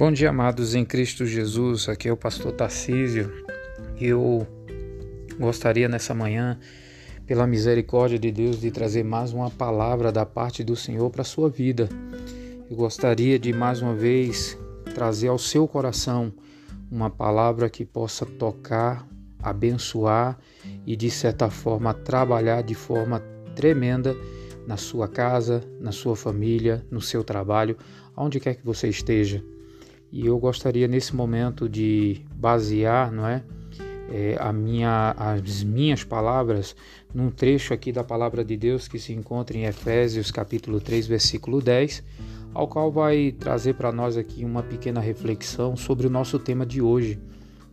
Bom dia, amados em Cristo Jesus. Aqui é o pastor Tarcísio. Eu gostaria nessa manhã, pela misericórdia de Deus, de trazer mais uma palavra da parte do Senhor para a sua vida. Eu gostaria de mais uma vez trazer ao seu coração uma palavra que possa tocar, abençoar e de certa forma trabalhar de forma tremenda na sua casa, na sua família, no seu trabalho, aonde quer que você esteja. E eu gostaria nesse momento de basear, não é, é, a minha, as minhas palavras num trecho aqui da palavra de Deus que se encontra em Efésios capítulo 3, versículo 10, ao qual vai trazer para nós aqui uma pequena reflexão sobre o nosso tema de hoje,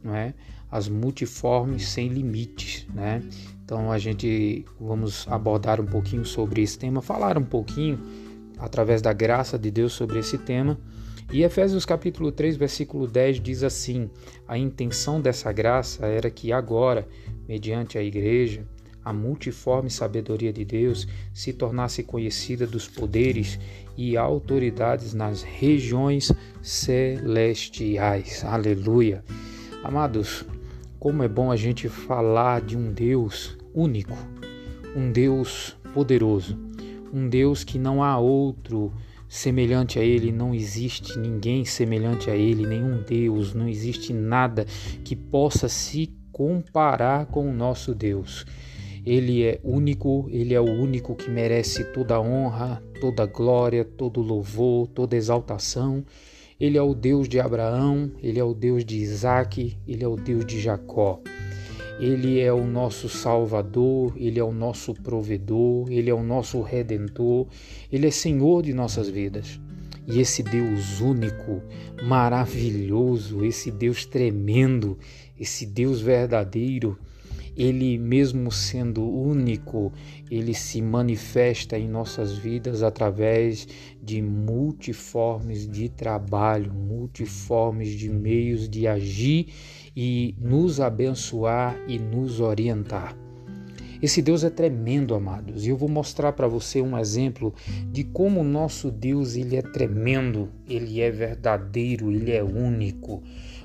não é? As multiformes sem limites, né? Então a gente vamos abordar um pouquinho sobre esse tema, falar um pouquinho através da graça de Deus sobre esse tema e Efésios capítulo 3, versículo 10 diz assim: A intenção dessa graça era que agora, mediante a igreja, a multiforme sabedoria de Deus se tornasse conhecida dos poderes e autoridades nas regiões celestiais. Aleluia. Amados, como é bom a gente falar de um Deus único, um Deus poderoso, um Deus que não há outro semelhante a Ele, não existe ninguém semelhante a Ele, nenhum Deus, não existe nada que possa se comparar com o nosso Deus. Ele é único, ele é o único que merece toda honra, toda glória, todo louvor, toda exaltação. Ele é o Deus de Abraão, ele é o Deus de Isaac, ele é o Deus de Jacó. Ele é o nosso Salvador, Ele é o nosso provedor, Ele é o nosso redentor, Ele é Senhor de nossas vidas. E esse Deus único, maravilhoso, esse Deus tremendo, esse Deus verdadeiro, ele mesmo sendo único, ele se manifesta em nossas vidas através de multiformes de trabalho, multiformes de meios de agir e nos abençoar e nos orientar. Esse Deus é tremendo, amados, e eu vou mostrar para você um exemplo de como o nosso Deus ele é tremendo, ele é verdadeiro, ele é único.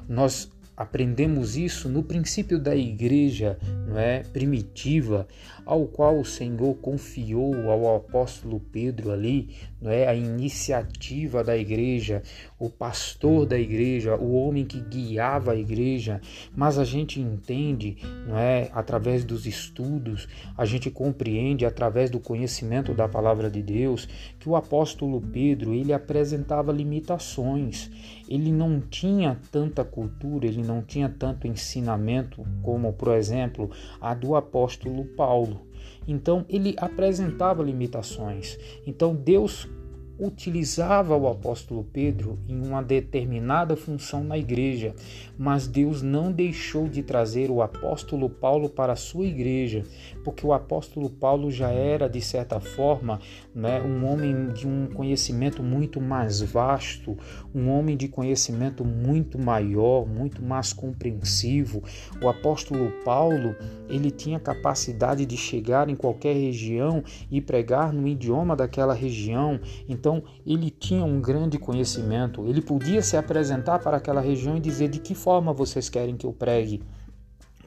Nós aprendemos isso no princípio da igreja não é, primitiva, ao qual o Senhor confiou ao apóstolo Pedro ali, não é, a iniciativa da igreja, o pastor da igreja, o homem que guiava a igreja. Mas a gente entende, não é, através dos estudos, a gente compreende através do conhecimento da palavra de Deus que o apóstolo Pedro, ele apresentava limitações. Ele não tinha tanta cultura, ele não tinha tanto ensinamento como, por exemplo, a do apóstolo Paulo. Então ele apresentava limitações. Então Deus utilizava o apóstolo Pedro em uma determinada função na igreja, mas Deus não deixou de trazer o apóstolo Paulo para a sua igreja, porque o apóstolo Paulo já era, de certa forma, né, um homem de um conhecimento muito mais vasto, um homem de conhecimento muito maior, muito mais compreensivo. O apóstolo Paulo, ele tinha capacidade de chegar em qualquer região e pregar no idioma daquela região. Então, ele tinha um grande conhecimento, ele podia se apresentar para aquela região e dizer de que forma vocês querem que eu pregue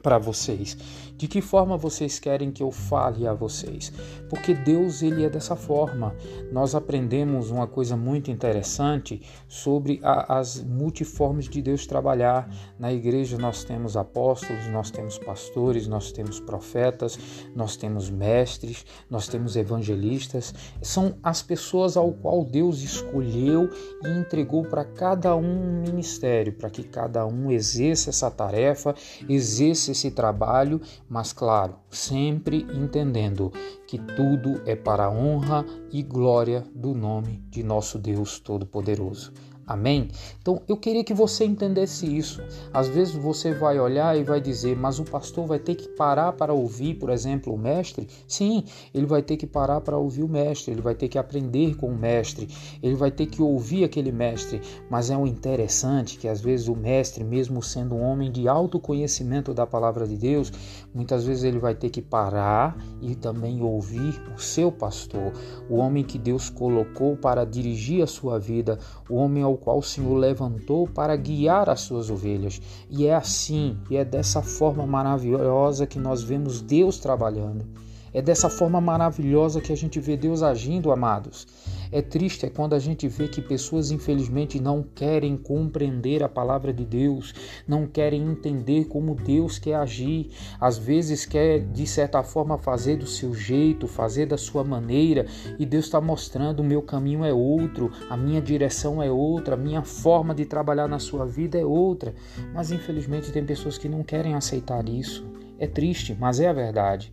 para vocês? De que forma vocês querem que eu fale a vocês? Porque Deus ele é dessa forma. Nós aprendemos uma coisa muito interessante sobre a, as multiformes de Deus trabalhar. Na igreja nós temos apóstolos, nós temos pastores, nós temos profetas, nós temos mestres, nós temos evangelistas. São as pessoas ao qual Deus escolheu e entregou para cada um um ministério, para que cada um exerça essa tarefa, exerça esse trabalho, mas claro, sempre entendendo que tudo é para a honra e glória do nome de nosso Deus Todo-Poderoso. Amém? Então eu queria que você entendesse isso. Às vezes você vai olhar e vai dizer, mas o pastor vai ter que parar para ouvir, por exemplo, o mestre? Sim, ele vai ter que parar para ouvir o mestre, ele vai ter que aprender com o mestre, ele vai ter que ouvir aquele mestre. Mas é um interessante que às vezes o mestre, mesmo sendo um homem de alto conhecimento da palavra de Deus, muitas vezes ele vai ter que parar e também ouvir o seu pastor, o homem que Deus colocou para dirigir a sua vida, o homem ao ao qual o Senhor levantou para guiar as suas ovelhas. E é assim, e é dessa forma maravilhosa que nós vemos Deus trabalhando. É dessa forma maravilhosa que a gente vê Deus agindo, amados. É triste é quando a gente vê que pessoas infelizmente não querem compreender a palavra de Deus, não querem entender como Deus quer agir, às vezes quer de certa forma fazer do seu jeito, fazer da sua maneira, e Deus está mostrando o meu caminho é outro, a minha direção é outra, a minha forma de trabalhar na sua vida é outra. Mas infelizmente tem pessoas que não querem aceitar isso. É triste, mas é a verdade.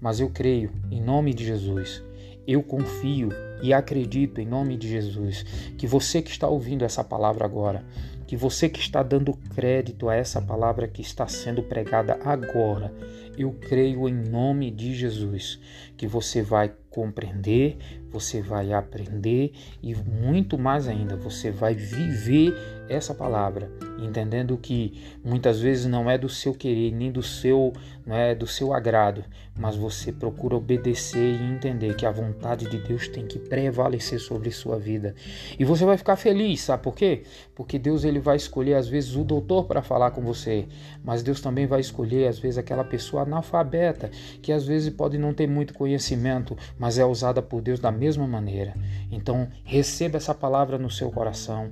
Mas eu creio, em nome de Jesus, eu confio e acredito em nome de Jesus que você que está ouvindo essa palavra agora, que você que está dando crédito a essa palavra que está sendo pregada agora, eu creio em nome de Jesus que você vai compreender, você vai aprender e muito mais ainda, você vai viver essa palavra, entendendo que muitas vezes não é do seu querer, nem do seu, não é do seu agrado, mas você procura obedecer e entender que a vontade de Deus tem que prevalecer sobre sua vida. E você vai ficar feliz, sabe por quê? Porque Deus ele vai escolher às vezes o doutor para falar com você, mas Deus também vai escolher às vezes aquela pessoa analfabeta que às vezes pode não ter muito conhecimento, mas é usada por Deus da mesma maneira. Então, receba essa palavra no seu coração,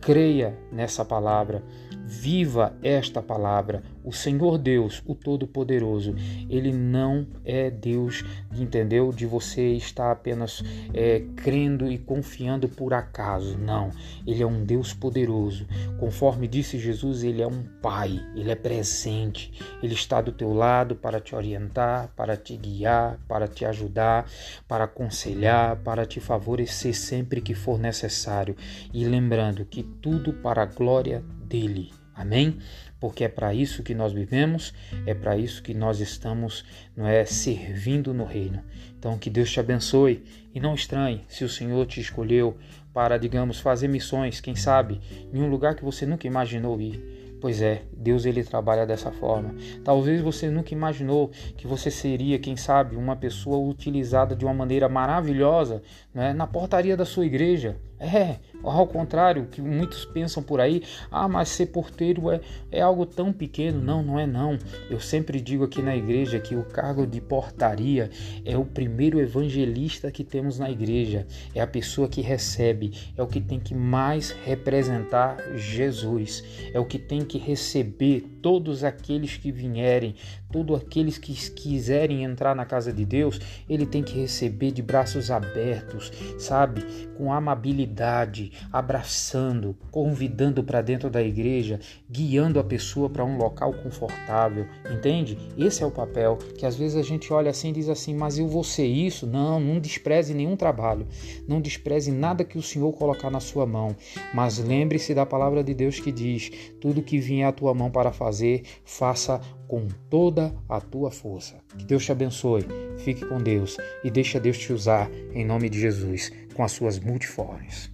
creia nessa palavra, viva esta palavra, o Senhor Deus, o Todo-Poderoso, ele não é Deus, entendeu? De você estar apenas é, crendo e confiando por acaso. Não, ele é um Deus poderoso. Conforme disse Jesus, ele é um Pai, ele é presente, ele está do teu lado para te orientar, para te guiar, para te ajudar, para aconselhar, para te favorecer sempre que for necessário. E lembrando que tudo para a glória dele. Amém? Porque é para isso que nós vivemos, é para isso que nós estamos, não é, servindo no reino. Então que Deus te abençoe e não estranhe se o Senhor te escolheu para, digamos, fazer missões, quem sabe, em um lugar que você nunca imaginou ir. Pois é, Deus ele trabalha dessa forma. Talvez você nunca imaginou que você seria, quem sabe, uma pessoa utilizada de uma maneira maravilhosa né, na portaria da sua igreja. É, ao contrário, que muitos pensam por aí, ah, mas ser porteiro é, é algo tão pequeno. Não, não é não. Eu sempre digo aqui na igreja que o cargo de portaria é o primeiro evangelista que temos na igreja. É a pessoa que recebe, é o que tem que mais representar Jesus, é o que tem que receber todos aqueles que vierem, todos aqueles que quiserem entrar na casa de Deus, ele tem que receber de braços abertos, sabe? Com amabilidade, abraçando, convidando para dentro da igreja, guiando a pessoa para um local confortável, entende? Esse é o papel que às vezes a gente olha assim e diz assim: Mas eu vou ser isso? Não, não despreze nenhum trabalho, não despreze nada que o Senhor colocar na sua mão, mas lembre-se da palavra de Deus que diz: Tudo que vier à tua mão para fazer, faça com toda a tua força. Que Deus te abençoe, fique com Deus e deixa Deus te usar em nome de Jesus com as suas multiformes.